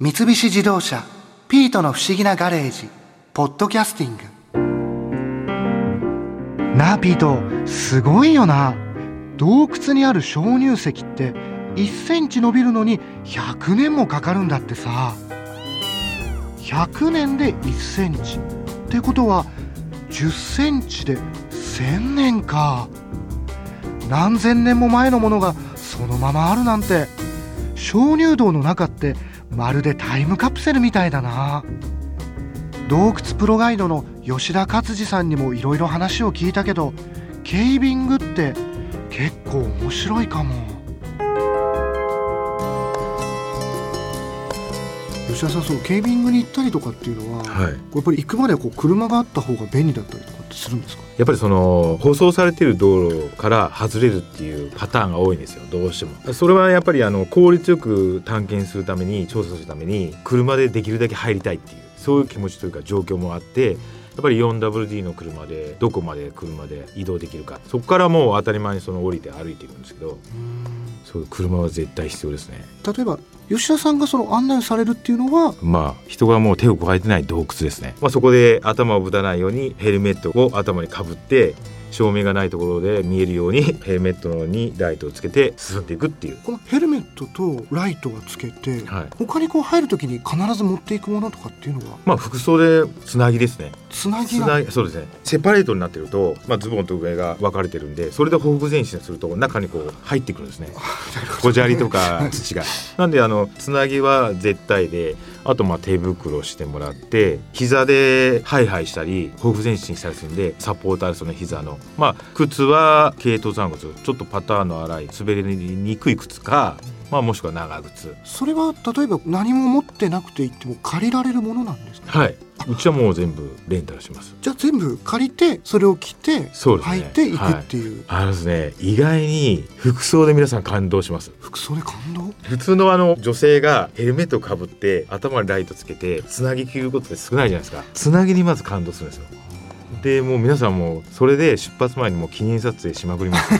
三菱自動車「ピートの不思議なガレージ」「ポッドキャスティング」なあピートすごいよな。洞窟にある鍾乳石って1センチ伸びるのに100年もかかるんだってさ。100年で1センチ。ってことは10センチで1000年か。何千年も前のものがそのままあるなんて。鍾乳洞の中ってまるでタイムカプセルみたいだな。洞窟プロガイドの吉田勝次さんにもいろいろ話を聞いたけどケイビングって結構面白いかも。吉田さんそうケイビングに行ったりとかっていうのは、はい、やっぱり行くまではこう車があった方が便利だったりとかってするんですか？やっぱりその舗装されている道路から外れるっていうパターンが多いんですよどうしても。それはやっぱりあの効率よく探検するために調査するために車でできるだけ入りたいっていうそういう気持ちというか状況もあってやっぱり 4WD の車でどこまで車で移動できるか。そこからもう当たり前にその降りて歩いていくんですけど。そう車は絶対必要ですね。例えば吉田さんがその案内されるっていうのは？まあ人がもう手を加えてない洞窟ですね、まあ、そこで頭をぶたないようにヘルメットを頭にかぶって照明がないところで見えるように ヘルメットにライトをつけて進んでいくっていう。このヘルメットとライトがつけて、はい。他にこう入るときに必ず持っていくものとかっていうのは？まあ服装でつなぎですね。つなぎそうですね。セパレートになってると、まあ、ズボンと上が分かれてるんでそれでほふ前進すると中にこう入ってくるんですね。小砂利とか土が。なんであのつなぎは絶対であとまあ手袋してもらって膝でハイハイしたりほふ前進したりするんでサポーターですね膝の。まあ靴は軽登山靴ちょっとパターンの荒い滑りにくい靴か、まあ、もしくは長靴。それは例えば何も持ってなくて行っても借りられるものなんですか？はいうちはもう全部レンタルします。じゃあ全部借りてそれを着てそうですね。履いていくっていう、あのですね意外に服装で皆さん感動します。服装で感動？普通のあの女性がヘルメットをかぶって頭にライトつけてつなぎ着ることって少ないじゃないですか。つなぎにまず感動するんですよでもう皆さんもそれで出発前にもう記念撮影しまくります。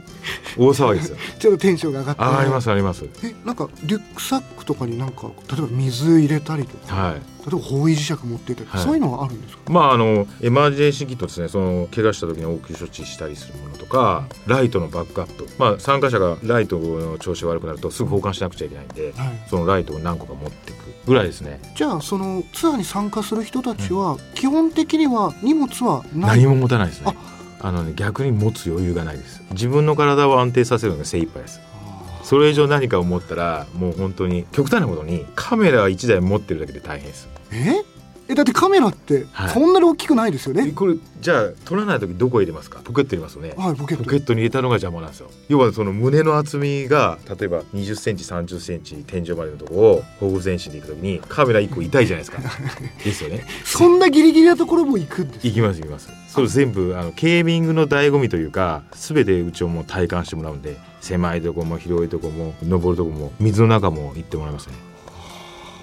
大騒ぎですよ。ちょっとテンションが上がってあありますあります。えなんかリュックサックとかになんか例えば水入れたりとか、はい。例えば方位磁石持ってたり、はい。そういうのはあるんですか？まああのエマージェンシーキットですねその怪我した時に応急処置したりするものとかライトのバックアップ。まあ参加者がライトの調子が悪くなるとすぐ交換しなくちゃいけないんではい。そのライトを何個か持っていくぐらいですね。じゃあそのツアーに参加する人たちは基本的には荷物は何も持たないですね。あ。のね逆に持つ余裕がないです。自分の体を安定させるのが精一杯です。あそれ以上何かを持ったらもう本当に極端なことにカメラ1台持ってるだけで大変です。ーえ？えだってカメラってはい。そんなに大きくないですよね、これじゃあ撮らない時どこ入れますか？ポケット入れますよね。はいポケットに。入れたのが邪魔なんですよ。要はその胸の厚みが例えば2 0センチ3 0センチ天井までのところをほふ前進で行く時にカメラ1個痛いじゃないですか。ですよね。そんなギリギリなところも行くんです行きます行きます。それ全部あ。のケービングの醍醐味というか全てうちをもう体感してもらうんで狭いとこも広いとこも登るとこも水の中も行ってもらいますね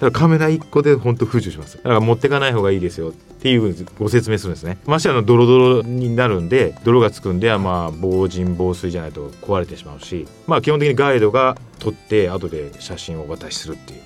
だからカメラ1個で本当不自由します。だから持ってかない方がいいですよっていうふうにご説明するんですね。ましてあのドロドロになるんで泥がつくんではまあ防塵防水じゃないと壊れてしまうしまあ基本的にガイドが撮って後で写真をお渡しするっていう。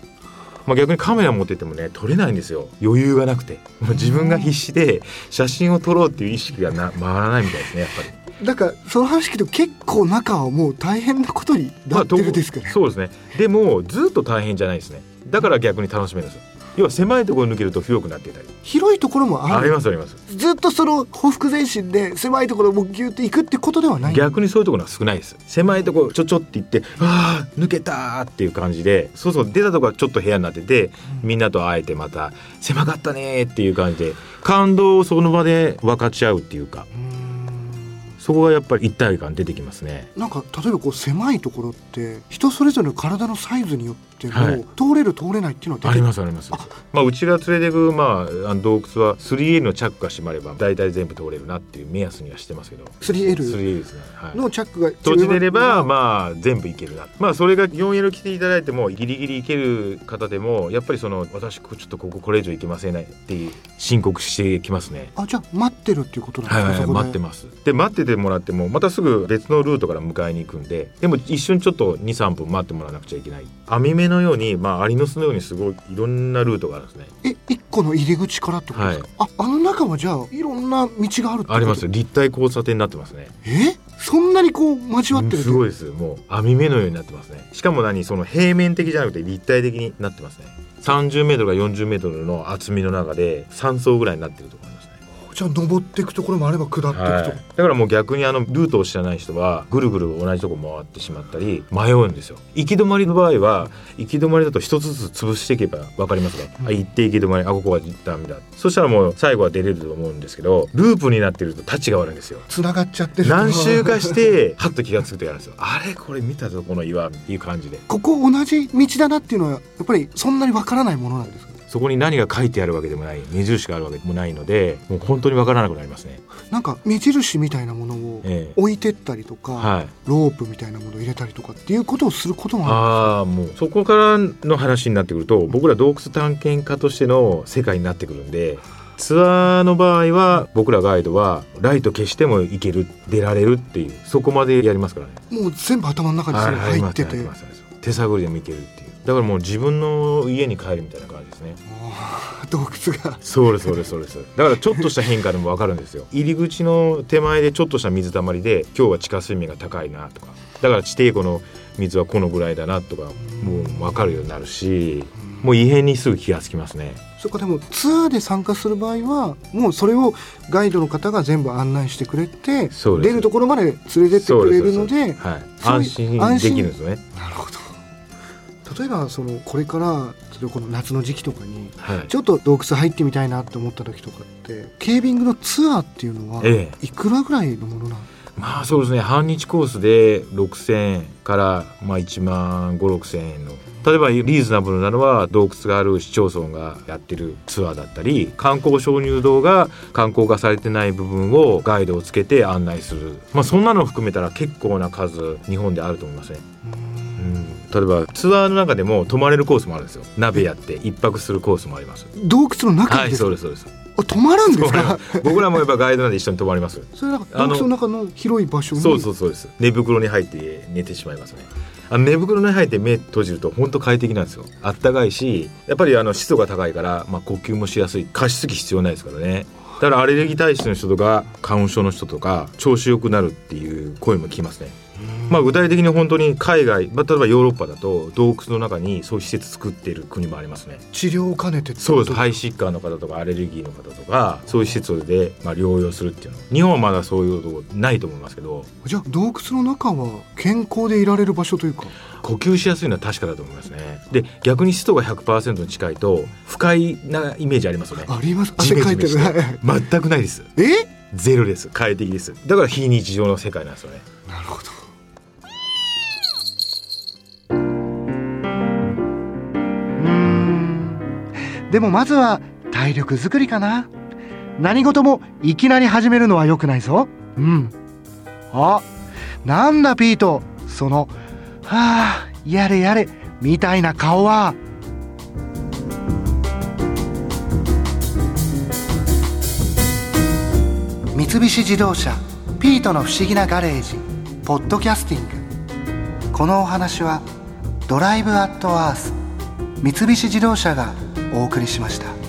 まあ、逆にカメラ持っててもね撮れないんですよ。余裕がなくて。自分が必死で写真を撮ろうっていう意識がな回らないみたいですねやっぱり。だからその話聞くと結構中はもう大変なことになってるんですけど、まあとそうですね。でもずっと大変じゃないですね。だから逆に楽しめるんですよ。要は狭いところ抜けると広くなっていたり。広いところもありますあります。ずっとその匍匐前進で狭いところをギュっていくってことではない。逆にそういうところは少ないです。狭いところちょちょって行ってああ抜けたーっていう感じでそうそう出たところはちょっと部屋になっててみんなと会えてまた狭かったねーっていう感じで感動をその場で分かち合うっていうか。うそこがやっぱり一体感出てきますね。なんか例えばこう狭いところって人それぞれの体のサイズによっても、はい。通れる通れないっていうのはありますあります。あ。まあうちが連れてくまああの洞窟は 3L のチャックが閉まれば大体全部通れるなっていう目安にはしてますけど。3L 3L ですねはい。のチャックが閉じてればまあ全部いけるな。まあそれが 4L 来ていただいてもギリギリいける方でもやっぱりその私ちょっとこここれ以上いけませんねっていう申告してきますね。あじゃあ待ってるっていうことなんですか、はいはい待ってます。で待ってててもらってもまたすぐ別のルートから迎えに行くんででも一瞬ちょっと23分待ってもらわなくちゃいけない。網目のように、まあ、アリの巣のようにすごいいろんなルートがあるんですね。え一個の入り口からってことですか、ああの中はじゃあいろんな道があるあります。立体交差点になってますね。え？そんなにこう交わってるすごいです。もう網目のようになってますね。しかも何？その平面的じゃなくて立体的になってますね。30メートルか40メートルの厚みの中で3層ぐらいになってるところます。ねじゃあ登っていくところもあれば下っていくと、はい、だからもう逆にあのルートを知らない人はぐるぐる同じとこ回ってしまったり迷うんですよ。行き止まりの場合は行き止まりだと一つずつ潰していけば分かりますね、うん、あ行って行き止まりあここはダメだ。そしたらもう最後は出れると思うんですけどループになってるとタッチが悪いんですよ。繋がっちゃってる何周かしてはっと気が付くとやるんですよ。あれこれ見たぞこの岩っていう感じで。ここ同じ道だなっていうのはやっぱりそんなに分からないものなんですか？そこに何が書いてあるわけでもない目印があるわけでもないのでもう本当に分からなくなりますね。なんか目印みたいなものを置いてったりとか、ええはい、ロープみたいなものを入れたりとかっていうことをすることもあるんですあもうそこからの話になってくると僕ら洞窟探検家としての世界になってくるんでツアーの場合は僕らガイドはライト消しても行ける出られるっていうそこまでやりますからね。もう全部頭の中にそれ入ってて。手探りでも行けるっていう。だからもう自分の家に帰るみたいな感じね。洞窟が。そうですそうですそうです。だからちょっとした変化でも分かるんですよ。入り口の手前でちょっとした水たまりで今日は地下水面が高いなとか。だから地底湖の水はこのぐらいだなとかもう分かるようになるしもう異変にすぐ気がつきますね。そっかでもツアーで参加する場合はもうそれをガイドの方が全部案内してくれて出るところまで連れてってくれるので、はい、安心できるんですね。なるほど例えばそのこれからこの夏の時期とかに、ちょっと洞窟入ってみたいなって思った時とかってケービングのツアーっていうのはいくらぐらいのものなんですか、まあそうですね。半日コースで6000円からまあ1万5 6千円の。例えばリーズナブルなのは洞窟がある市町村がやってるツアーだったり観光鍾乳洞が観光化されてない部分をガイドをつけて案内する、まあ、そんなのを含めたら結構な数日本であると思いますね。うん例えばツアーの中でも泊まれるコースもあるんですよ。鍋やって一泊するコースもあります。洞窟の中はいそうですそうです。泊まるんですか？僕らもやっぱガイドなんで一緒に泊まります。それは洞窟の中の広い場所そうそうそうです。寝袋に入って寝てしまいますね。あの寝袋に入って目閉じると本当快適なんですよ。あったかいしやっぱりあの湿度が高いから、まあ、呼吸もしやすい。加湿器必要ないですからね。だからアレルギー体質の人とか花粉症の人とか調子よくなるっていう声も聞きますねまあ、具体的に本当に海外、まあ、例えばヨーロッパだと洞窟の中にそういう施設作っている国もありますね。治療を兼ねてそうです。肺疾患の方とかアレルギーの方とかそういう施設でまあ療養するっていうの。日本はまだそういうとこないと思いますけど。じゃあ洞窟の中は健康でいられる場所というか？呼吸しやすいのは確かだと思いますね。で逆に湿度が100%に近いと不快なイメージありますよね。あります。汗かいてる。全くないです。え？ゼロです。快適です。だから非日常の世界なんですよね。なるほどでもまずは体力づくりかな。何事もいきなり始めるのは良くないぞ。うん。あなんだピート。そのはあやれやれみたいな顔は。三菱自動車ピートの不思議なガレージポッドキャスティング。このお話はドライブアットアース三菱自動車がお送りしました。